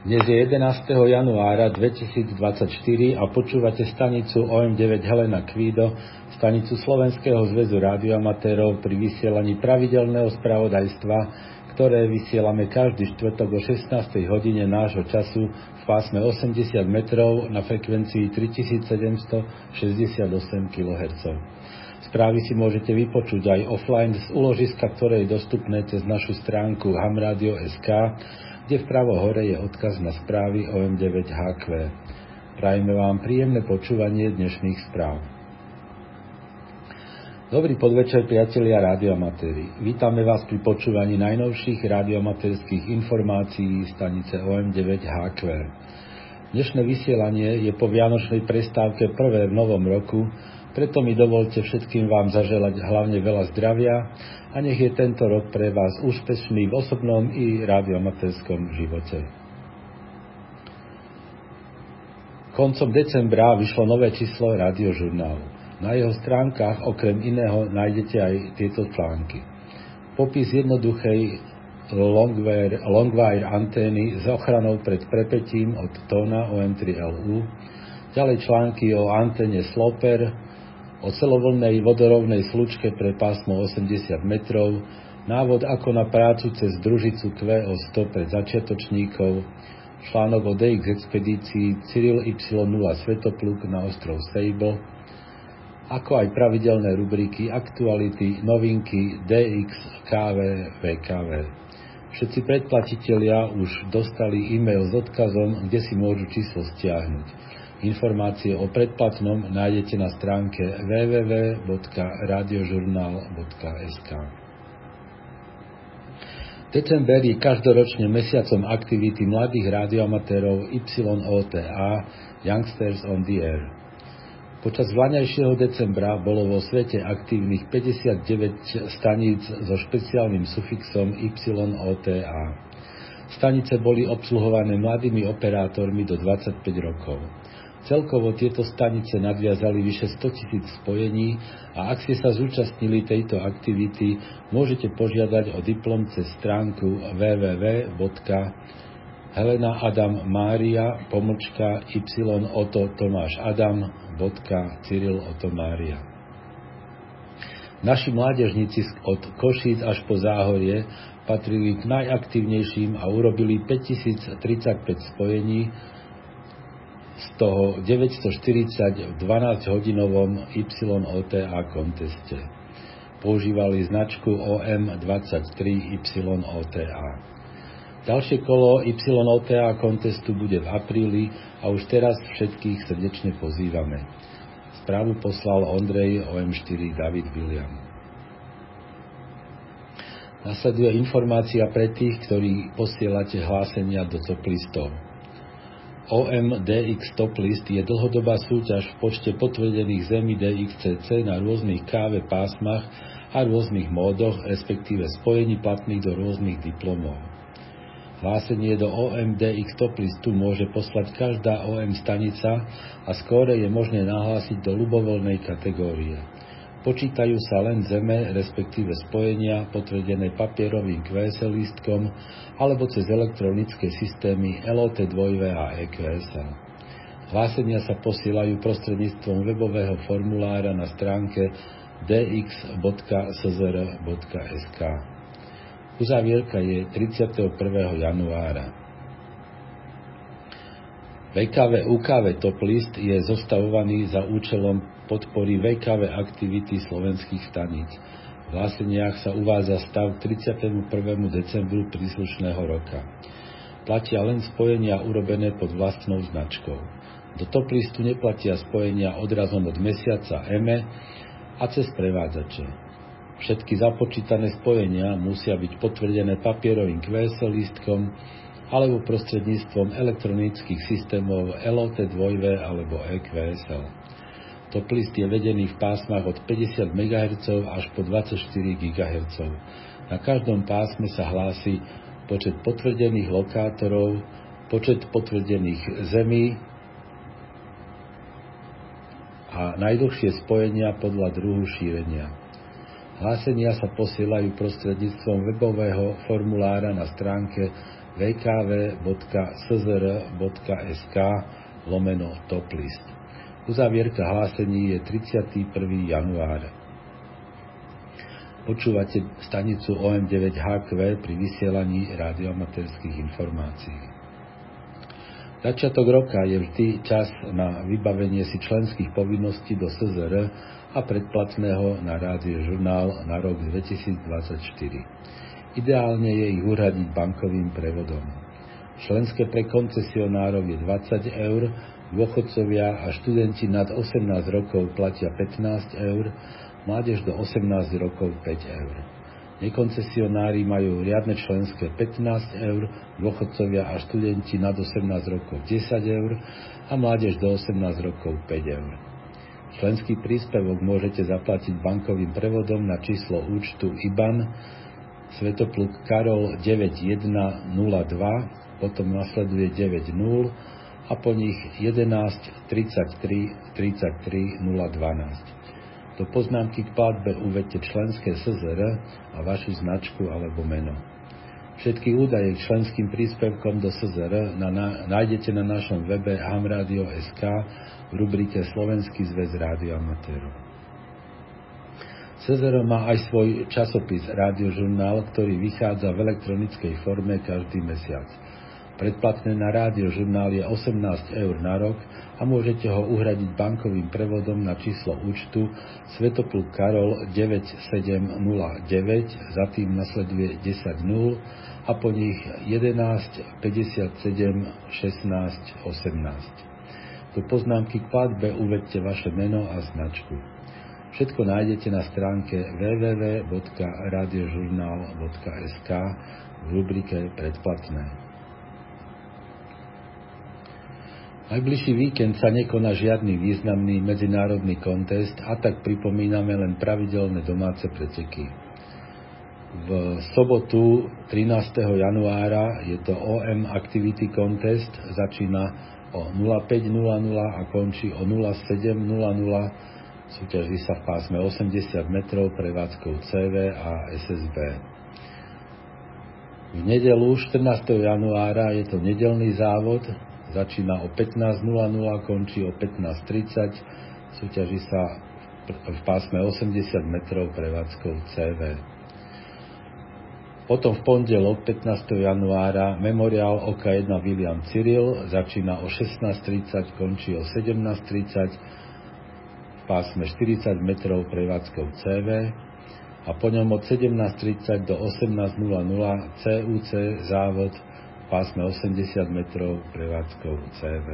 Dnes je 11. januára 2024 a počúvate stanicu OM9 Helena Kvído, stanicu Slovenského zväzu rádioamatérov pri vysielaní pravidelného spravodajstva, ktoré vysielame každý štvrtok o 16. hodine nášho času v pásme 80 metrov na frekvencii 3768 kHz. Správy si môžete vypočuť aj offline z uložiska, ktoré je dostupné cez našu stránku hamradio.sk kde vpravo hore je odkaz na správy OM9HQ. Prajeme vám príjemné počúvanie dnešných správ. Dobrý podvečer, priatelia radioamatéri. Vítame vás pri počúvaní najnovších radioamatérských informácií stanice OM9HQ. Dnešné vysielanie je po vianočnej prestávke prvé v novom roku, preto mi dovolte všetkým vám zaželať hlavne veľa zdravia, a nech je tento rok pre vás úspešný v osobnom i radioamatérskom živote. Koncom decembra vyšlo nové číslo radiožurnálu. Na jeho stránkach okrem iného nájdete aj tieto články. Popis jednoduchej longwire, longwire antény s ochranou pred prepetím od tóna OM3LU, ďalej články o anténe Sloper, o celovlnej vodorovnej slučke pre pásmo 80 metrov, návod ako na prácu cez družicu QO100 pre začiatočníkov, článok o DX expedícii Cyril Y0 Svetopluk na ostrov Sable, ako aj pravidelné rubriky aktuality, novinky DX, KV, VKV. Všetci predplatitelia už dostali e-mail s odkazom, kde si môžu číslo stiahnuť. Informácie o predplatnom nájdete na stránke www.radiožurnal.sk. December je každoročne mesiacom aktivity mladých radioamatérov YOTA Youngsters on the Air. Počas vlaňajšieho decembra bolo vo svete aktívnych 59 staníc so špeciálnym sufixom YOTA. Stanice boli obsluhované mladými operátormi do 25 rokov. Celkovo tieto stanice nadviazali vyše 100 tisíc spojení a ak ste sa zúčastnili tejto aktivity, môžete požiadať o diplom cez stránku www.helena Adam Mária pomlčka y oto Tomáš Adam Cyril Oto Mária. Naši mládežníci od Košíc až po Záhorie patrili k najaktívnejším a urobili 5035 spojení, z toho 940 v 12-hodinovom YOTA konteste. Používali značku OM23YOTA. Ďalšie kolo YOTA kontestu bude v apríli a už teraz všetkých srdečne pozývame. Správu poslal Ondrej OM4 David William. Nasleduje informácia pre tých, ktorí posielate hlásenia do top listov. OMDX Top List je dlhodobá súťaž v počte potvrdených zemí DXCC na rôznych KV pásmach a rôznych módoch, respektíve spojení platných do rôznych diplomov. Hlásenie do OMDX Top Listu môže poslať každá OM stanica a skóre je možné nahlásiť do ľubovoľnej kategórie. Počítajú sa len zeme, respektíve spojenia potvrdené papierovým QSL lístkom alebo cez elektronické systémy LOT2 a EQSL. Hlásenia sa posielajú prostredníctvom webového formulára na stránke dx.szr.sk. Uzavierka je 31. januára. VKV UKV Top List je zostavovaný za účelom podpory VKV aktivity slovenských staníc. V hláseniach sa uvádza stav k 31. decembru príslušného roka. Platia len spojenia urobené pod vlastnou značkou. Do top listu neplatia spojenia odrazom od mesiaca EME a cez prevádzače. Všetky započítané spojenia musia byť potvrdené papierovým QSL lístkom alebo prostredníctvom elektronických systémov LOT2 alebo EQSL. Top list je vedený v pásmach od 50 MHz až po 24 GHz. Na každom pásme sa hlási počet potvrdených lokátorov, počet potvrdených zemí a najdlhšie spojenia podľa druhu šírenia. Hlásenia sa posielajú prostredníctvom webového formulára na stránke www.szr.sk lomeno toplist. Uzavierka hlásení je 31. január. Počúvate stanicu OM9HQ pri vysielaní radiomaterských informácií. Začiatok roka je vždy čas na vybavenie si členských povinností do SZR a predplatného na rádio žurnál na rok 2024. Ideálne je ich uradiť bankovým prevodom. Členské pre koncesionárov je 20 eur, dôchodcovia a študenti nad 18 rokov platia 15 eur, mládež do 18 rokov 5 eur. Nekoncesionári majú riadne členské 15 eur, dôchodcovia a študenti nad 18 rokov 10 eur a mládež do 18 rokov 5 eur. Členský príspevok môžete zaplatiť bankovým prevodom na číslo účtu IBAN Svetopluk Karol 9102, potom nasleduje 90 a po nich 11 33 33 012. Do poznámky k platbe uvedte členské SZR a vašu značku alebo meno. Všetky údaje k členským príspevkom do SZR na, na, nájdete na našom webe hamradio.sk v rubrike Slovenský zväz rádioamatérov. CZR má aj svoj časopis Rádiožurnál, ktorý vychádza v elektronickej forme každý mesiac. Predplatné na Rádiožurnál je 18 eur na rok a môžete ho uhradiť bankovým prevodom na číslo účtu Svetopluk Karol 9709, za tým nasleduje 10 0 a po nich 11 57 16 18. Do poznámky k platbe uvedte vaše meno a značku. Všetko nájdete na stránke www.radiožurnal.sk v rubrike Predplatné. Najbližší víkend sa nekoná žiadny významný medzinárodný kontest a tak pripomíname len pravidelné domáce preteky. V sobotu 13. januára je to OM Activity Contest, začína o 05.00 a končí o 07.00 Súťaží sa v pásme 80 metrov prevádzkou CV a SSB. V nedelu 14. januára je to nedelný závod, začína o 15.00, končí o 15.30, súťaží sa v pásme 80 metrov prevádzkou CV. Potom v pondelok 15. januára memoriál OK1 William Cyril začína o 16.30, končí o 17.30, pásme 40 metrov prevádzkou CV a po ňom od 17.30 do 18.00 CUC závod v pásme 80 metrov prevádzkou CV.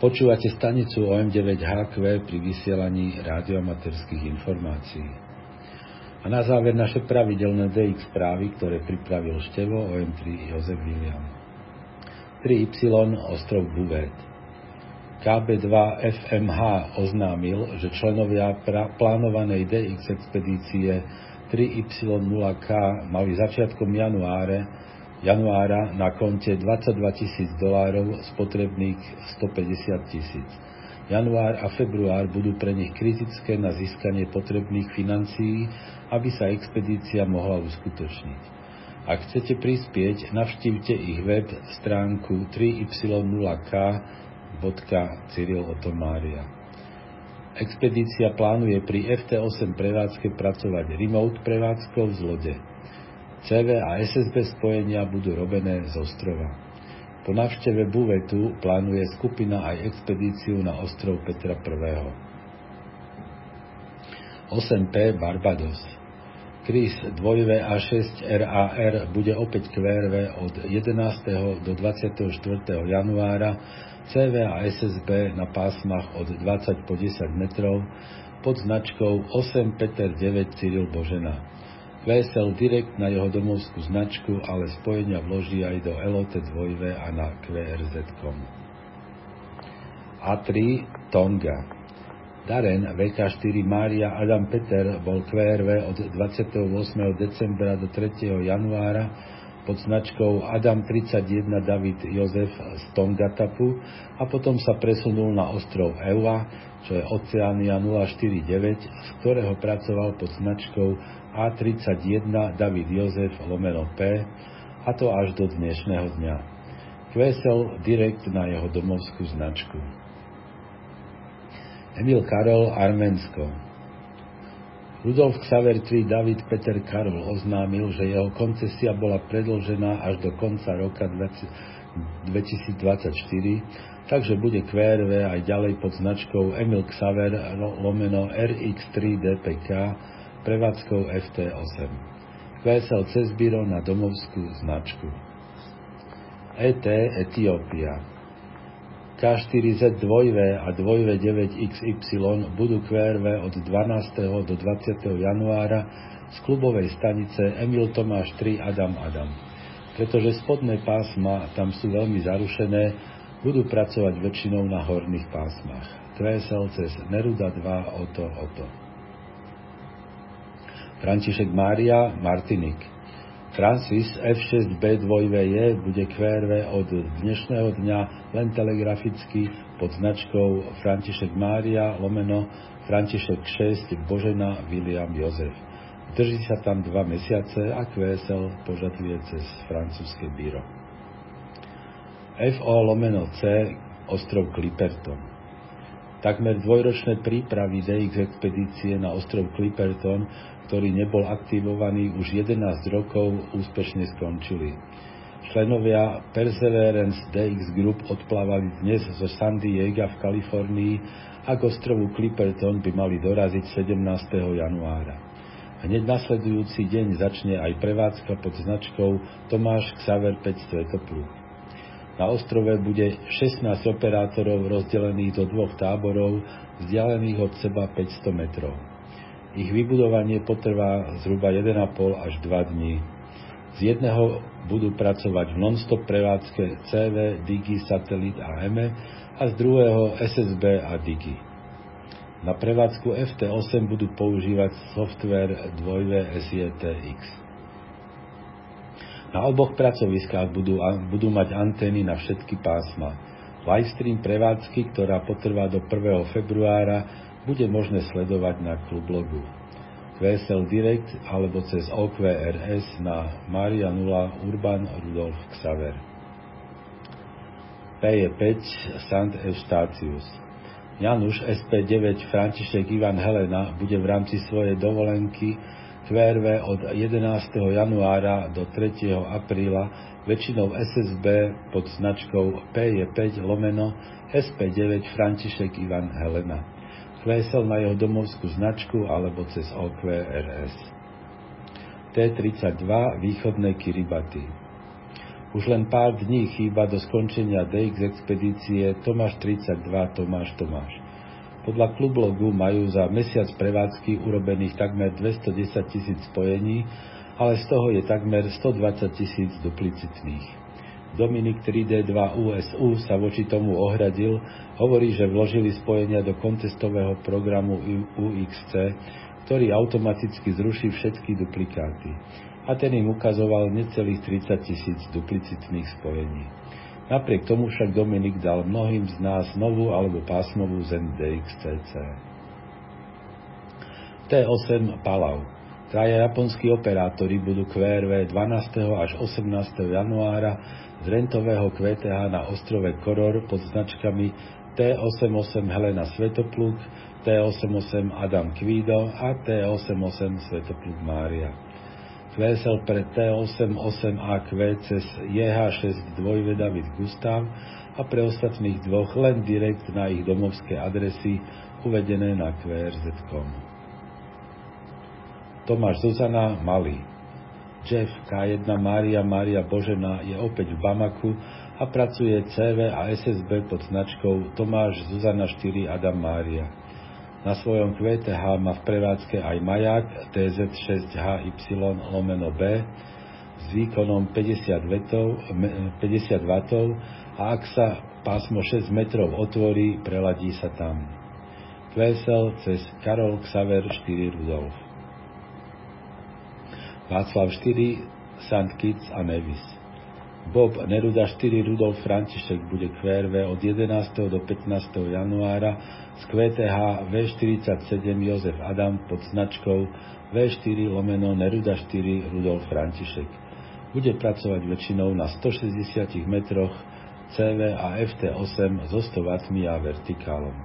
Počúvate stanicu OM9HQ pri vysielaní radioamaterských informácií. A na záver naše pravidelné DX správy, ktoré pripravil Števo OM3 Jozef William. 3Y Ostrov Buvet. KB2 FMH oznámil, že členovia plánovanej DX expedície 3Y0K mali začiatkom januáre, januára na konte 22 tisíc dolárov spotrebných 150 tisíc. Január a február budú pre nich kritické na získanie potrebných financií, aby sa expedícia mohla uskutočniť. Ak chcete prispieť, navštívte ich web stránku 3y0k Cyril Otomária. Expedícia plánuje pri FT8 prevádzke pracovať remote prevádzkou z lode. CV a SSB spojenia budú robené z ostrova. Po návšteve Buvetu plánuje skupina aj expedíciu na ostrov Petra I. 8P Barbados Chris 2A6 RAR bude opäť QRV od 11. do 24. januára CV a SSB na pásmach od 20 po 10 metrov pod značkou 8 Peter 9 Cyril Božena. VSL direkt na jeho domovskú značku, ale spojenia vloží aj do LOT 2V a na QRZ.com. A3 Tonga Daren VK4 Mária Adam Peter bol QRV od 28. decembra do 3. januára pod značkou Adam 31 David Jozef z Tongatapu a potom sa presunul na ostrov Eua, čo je Oceánia 049, z ktorého pracoval pod značkou A31 David Jozef lomeno P, a to až do dnešného dňa. Kvesel direkt na jeho domovskú značku. Emil Karol Arménsko Rudolf Xaver III David Peter Karol oznámil, že jeho koncesia bola predlžená až do konca roka 2024, takže bude QRV aj ďalej pod značkou Emil Xaver lomeno RX3 DPK prevádzkou FT8. QSL Cesbiro na domovskú značku. ET Etiópia k4Z 2V a 2V9XY budú QRV od 12. do 20. januára z klubovej stanice Emil Tomáš 3 Adam Adam. Pretože spodné pásma tam sú veľmi zarušené, budú pracovať väčšinou na horných pásmach. QSL cez Neruda 2 Oto Oto. František Mária Martinik Francis F6B2VJ bude QRV od dnešného dňa len telegraficky pod značkou František Mária lomeno František 6 Božena William Jozef. Drží sa tam dva mesiace a QSL požaduje cez francúzske bíro. FO lomeno C ostrov Clipperton. Takmer dvojročné prípravy DX expedície na ostrov Clipperton ktorý nebol aktivovaný už 11 rokov, úspešne skončili. Členovia Perseverance DX Group odplávali dnes zo San Diego v Kalifornii a k ostrovu Clipperton by mali doraziť 17. januára. Hneď nasledujúci deň začne aj prevádzka pod značkou Tomáš Xaver 5 Svetopluk. Na ostrove bude 16 operátorov rozdelených do dvoch táborov, vzdialených od seba 500 metrov. Ich vybudovanie potrvá zhruba 1,5 až 2 dní. Z jedného budú pracovať v non-stop prevádzke CV, Digi, Satelit a EME a z druhého SSB a Digi. Na prevádzku FT8 budú používať software 2V SJTX. Na oboch pracoviskách budú, budú mať antény na všetky pásma. Livestream prevádzky, ktorá potrvá do 1. februára, bude možné sledovať na klublogu QSL Direct alebo cez OQRS na Maria 0 Urban Rudolf Xaver. P5 Sant Eustatius Januš SP9 František Ivan Helena bude v rámci svojej dovolenky QRV od 11. januára do 3. apríla väčšinou SSB pod značkou P5 lomeno SP9 František Ivan Helena klesol na jeho domovskú značku alebo cez OQRS. T-32 východné Kiribati. Už len pár dní chýba do skončenia DX expedície Tomáš 32 Tomáš Tomáš. Podľa klublogu majú za mesiac prevádzky urobených takmer 210 tisíc spojení, ale z toho je takmer 120 tisíc duplicitných. Dominik 3D2 USU sa voči tomu ohradil, hovorí, že vložili spojenia do kontestového programu UXC, ktorý automaticky zruší všetky duplikáty. A ten im ukazoval necelých 30 tisíc duplicitných spojení. Napriek tomu však Dominik dal mnohým z nás novú alebo pásmovú ZendXCC. T8 Palau Traja japonskí operátori budú QRV 12. až 18. januára z rentového QTH na ostrove Koror pod značkami T88 Helena Svetopluk, T88 Adam Kvido a T88 Svetopluk Mária. QSL pre T88AQ cez JH6 2 David Gustav a pre ostatných dvoch len direkt na ich domovské adresy uvedené na QRZ.com. Tomáš Zuzana Malý Jeff K1 Mária Mária Božena je opäť v Bamaku a pracuje CV a SSB pod značkou Tomáš Zuzana 4 Adam Mária. Na svojom QTH má v prevádzke aj maják TZ6HY lomeno B s výkonom 50 W, 50 W a ak sa pásmo 6 metrov otvorí, preladí sa tam. QSL cez Karol Xaver 4 Rudolf. Václav 4 St. Kitts a Nevis. Bob Neruda 4 Rudolf František bude QRV od 11. do 15. januára z QTH V47 Jozef Adam pod značkou V4 lomeno Neruda 4 Rudolf František. Bude pracovať väčšinou na 160 metroch CV a FT8 so 100 W a vertikálom.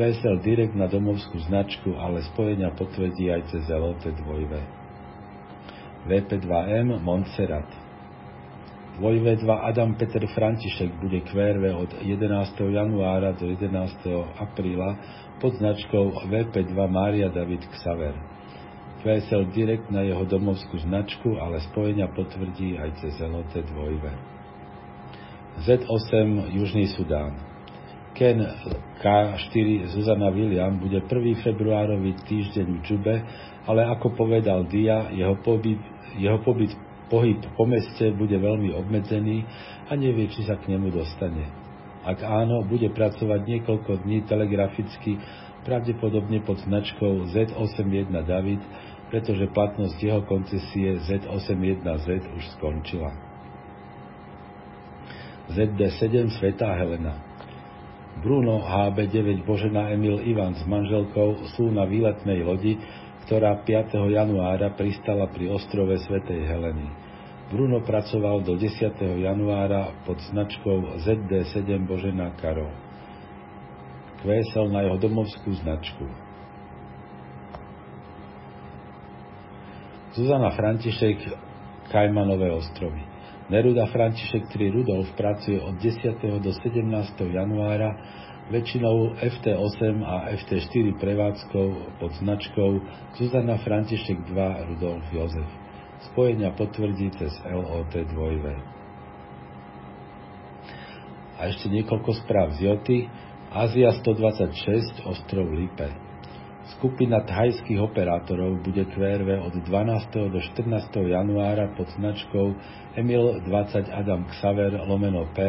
QSL direkt na domovskú značku, ale spojenia potvrdí aj cez LOT 2V. VP2M Montserrat 2 Adam Peter František bude QRV od 11. januára do 11. apríla pod značkou VP2 Mária David Xaver. QSL direkt na jeho domovskú značku, ale spojenia potvrdí aj cez LOT 2 Z8 Južný Sudán Ken K4 Zuzana William bude 1. februárový týždeň v Čube, ale ako povedal Dia, jeho pobyt, jeho pobyt Pohyb po meste bude veľmi obmedzený a nevie, či sa k nemu dostane. Ak áno, bude pracovať niekoľko dní telegraficky, pravdepodobne pod značkou Z81 David, pretože platnosť jeho koncesie Z81Z už skončila. ZD7 Svetá Helena Bruno HB9 Božena Emil Ivan s manželkou sú na výletnej lodi, ktorá 5. januára pristala pri ostrove Svetej Heleny. Bruno pracoval do 10. januára pod značkou ZD7 Božena Karo. Kvésel na jeho domovskú značku. Zuzana František, Kajmanové ostrovy. Neruda František 3 Rudolf pracuje od 10. do 17. januára väčšinou FT8 a FT4 prevádzkou pod značkou Zuzana František 2 Rudolf Jozef. Spojenia potvrdí cez LOT 2V. A ešte niekoľko správ z Joty. Ázia 126, ostrov Lipe. Skupina thajských operátorov bude QRV od 12. do 14. januára pod značkou Emil 20 Adam Xaver lomeno P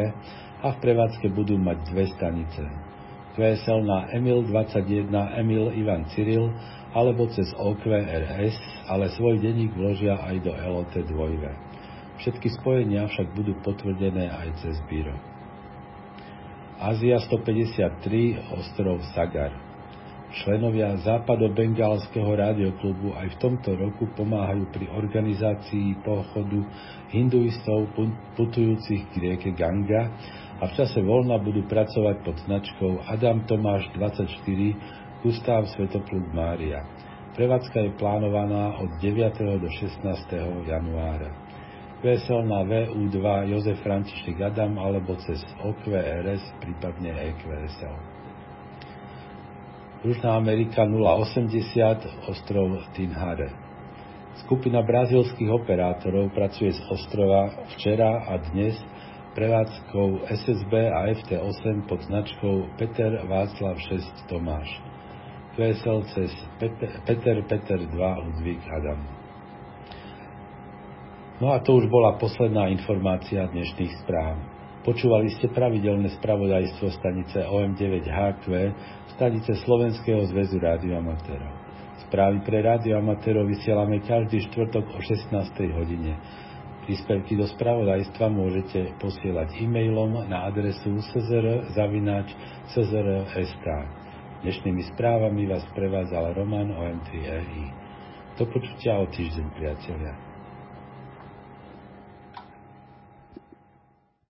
a v prevádzke budú mať dve stanice. QSL na Emil 21 Emil Ivan Cyril alebo cez OQRS, ale svoj denník vložia aj do LOT 2. Všetky spojenia však budú potvrdené aj cez Biro. Ázia 153, ostrov Sagar. Členovia západo-bengálskeho rádioklubu aj v tomto roku pomáhajú pri organizácii pochodu hinduistov putujúcich k rieke Ganga a v čase voľna budú pracovať pod značkou Adam Tomáš 24 Gustav Svetopluk Mária. Prevádzka je plánovaná od 9. do 16. januára. Vesel na VU2 Jozef František Adam alebo cez OQRS, prípadne EQSL. Južná Amerika 080, ostrov Tinhare. Skupina brazilských operátorov pracuje z ostrova včera a dnes prevádzkou SSB a FT8 pod značkou Peter Václav 6 Tomáš. QSL cez Peter Peter, Peter 2 Ludvík Adam. No a to už bola posledná informácia dnešných správ. Počúvali ste pravidelné spravodajstvo stanice OM9HQ, stanice Slovenského zväzu rádioamatérov. Správy pre rádioamatérov vysielame každý štvrtok o 16. hodine. Príspevky do spravodajstva môžete posielať e-mailom na adresu czr.sk. Dnešnými správami vás prevádzal Roman OM3EI. Do počutia o týždeň, priatelia.